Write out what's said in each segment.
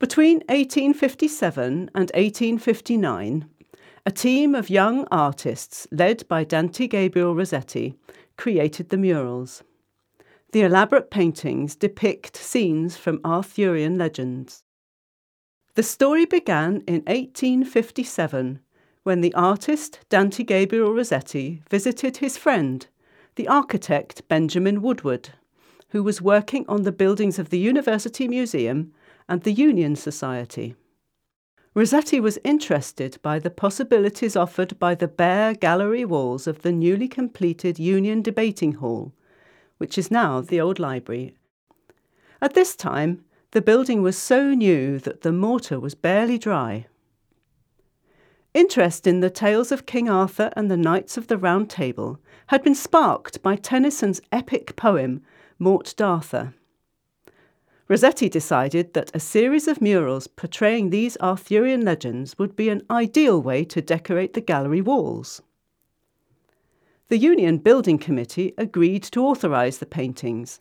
Between 1857 and 1859, a team of young artists led by Dante Gabriel Rossetti created the murals. The elaborate paintings depict scenes from Arthurian legends. The story began in 1857 when the artist Dante Gabriel Rossetti visited his friend, the architect Benjamin Woodward, who was working on the buildings of the University Museum and the Union Society. Rossetti was interested by the possibilities offered by the bare gallery walls of the newly completed Union Debating Hall, which is now the old library. At this time, the building was so new that the mortar was barely dry. Interest in the tales of King Arthur and the Knights of the Round Table had been sparked by Tennyson's epic poem, Morte d'Arthur. Rossetti decided that a series of murals portraying these Arthurian legends would be an ideal way to decorate the gallery walls. The Union Building Committee agreed to authorise the paintings,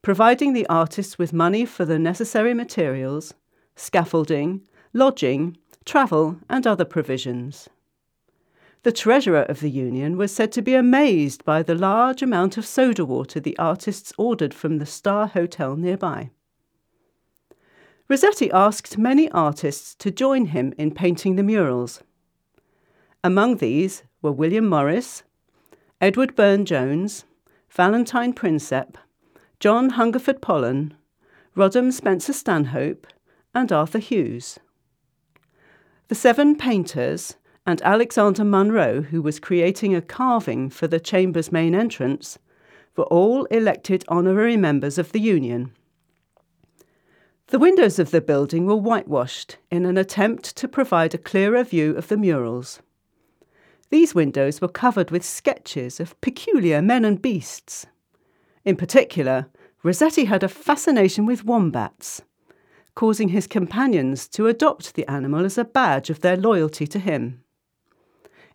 providing the artists with money for the necessary materials, scaffolding, lodging, travel, and other provisions. The treasurer of the Union was said to be amazed by the large amount of soda water the artists ordered from the Star Hotel nearby. Rossetti asked many artists to join him in painting the murals. Among these were William Morris, Edward Burne Jones, Valentine Prinsep, John Hungerford Pollen, Roddam Spencer Stanhope, and Arthur Hughes. The seven painters and Alexander Munro, who was creating a carving for the chamber's main entrance, were all elected honorary members of the Union. The windows of the building were whitewashed in an attempt to provide a clearer view of the murals. These windows were covered with sketches of peculiar men and beasts. In particular, Rossetti had a fascination with wombats, causing his companions to adopt the animal as a badge of their loyalty to him.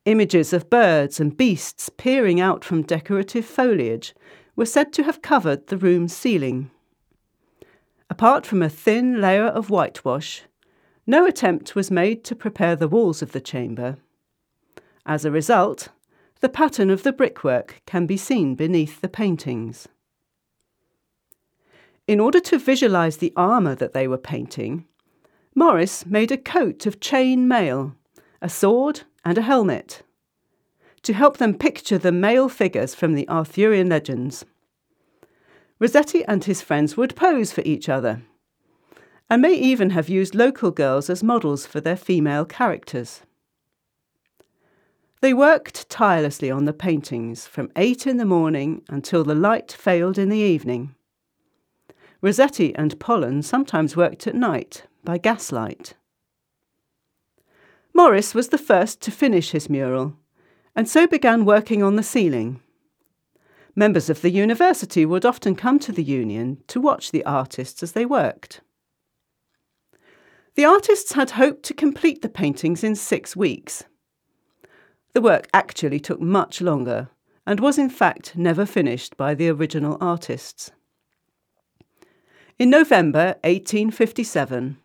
Images of birds and beasts peering out from decorative foliage were said to have covered the room's ceiling. Apart from a thin layer of whitewash, no attempt was made to prepare the walls of the chamber. As a result, the pattern of the brickwork can be seen beneath the paintings. In order to visualise the armour that they were painting, Morris made a coat of chain mail, a sword, and a helmet to help them picture the male figures from the Arthurian legends. Rossetti and his friends would pose for each other, and may even have used local girls as models for their female characters. They worked tirelessly on the paintings from eight in the morning until the light failed in the evening. Rossetti and Pollen sometimes worked at night by gaslight. Morris was the first to finish his mural, and so began working on the ceiling. Members of the university would often come to the union to watch the artists as they worked. The artists had hoped to complete the paintings in six weeks. The work actually took much longer and was in fact never finished by the original artists. In November 1857,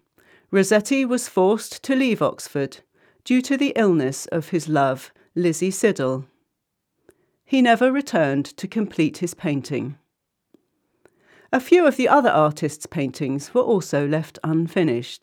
Rossetti was forced to leave Oxford due to the illness of his love, Lizzie Siddal. He never returned to complete his painting. A few of the other artists' paintings were also left unfinished.